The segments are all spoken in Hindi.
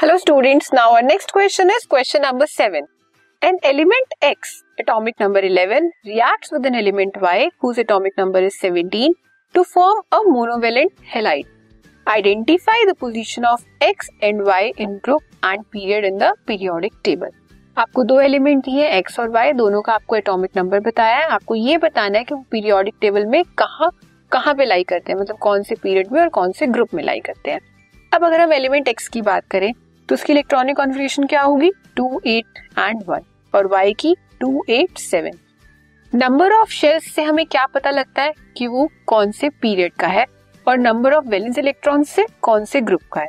Hello students now our next question is question number seven an element X atomic number eleven reacts with an element Y whose atomic number is seventeen to form a monovalent halide identify the position of X and Y in group and period in the periodic table आपको दो एलिमेंट दिए एक्स और वाई दोनों का आपको एटॉमिक नंबर बताया है। आपको ये बताना है कि वो पीरियोडिक टेबल में कहा, कहाँ पे लाई करते हैं मतलब कौन से पीरियड में और कौन से ग्रुप में लाई करते हैं। अब अगर हम एलिमेंट एक्स की बात करें तो उसकी इलेक्ट्रॉनिक कॉन्फ़िगरेशन क्या होगी? टू एट एंड वन और वाई की two eight seven number of shells से हमें क्या पता लगता है कि वो कौन से पीरियड का है और नंबर ऑफ़ वैलेंस इलेक्ट्रॉन से कौन से ग्रुप का है?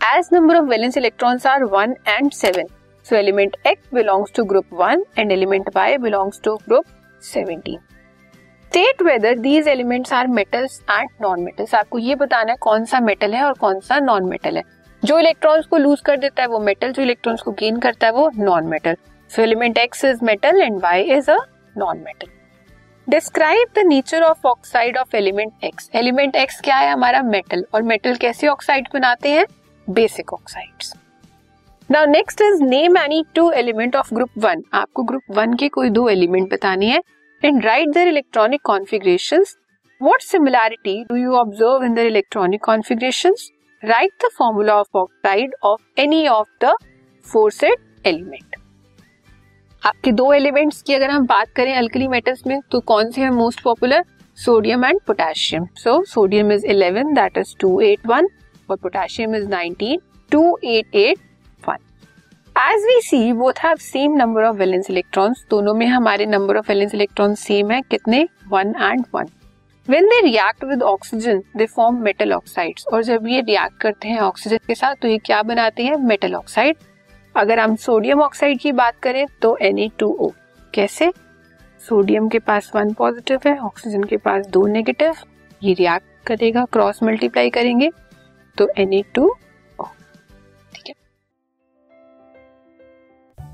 As number of valence electrons are one and seven so element X belongs to group one and element Y belongs to group seventeen state whether these elements are metals and non metals आपको ये बताना है कौन सा मेटल है और कौन सा नॉन मेटल है। जो इलेक्ट्रॉन्स को लूज कर देता है, वो मेटल जो इलेक्ट्रॉन्स को गेन करता है, वो non metal so element X is metal and Y is a non metal describe the nature of oxide of element X element X क्या है? हमारा मेटल और मेटल कैसे ऑक्साइड बनाते हैं? Basic oxides now next is name any two element of group one आपको ग्रुप वन के कोई दो एलिमेंट बताने हैं. And write their electronic configuration what similarity do you observe in their electronic configurations write the formula of oxide of any of the aforesaid element आपके दो एलिमेंट्स की अगर हम बात करें अल्कली मेटल्स में तो कौन से हैं most popular sodium and potassium so sodium is 11 that is 281 और potassium is 19 2881 as we see both have same number of valence electrons दोनों में हमारे number of valence electron same है. कितने? One and one when they react with oxygen they form metal oxides और जब ये रिएक्ट करते हैं ऑक्सीजन के साथ तो ये क्या बनाते हैं? मेटल ऑक्साइड अगर हम सोडियम ऑक्साइड की बात करें तो Na2O कैसे? सोडियम के पास वन पॉजिटिव है ऑक्सीजन के पास दो नेगेटिव ये रिएक्ट करेगा क्रॉस मल्टीप्लाई करेंगे तो Na2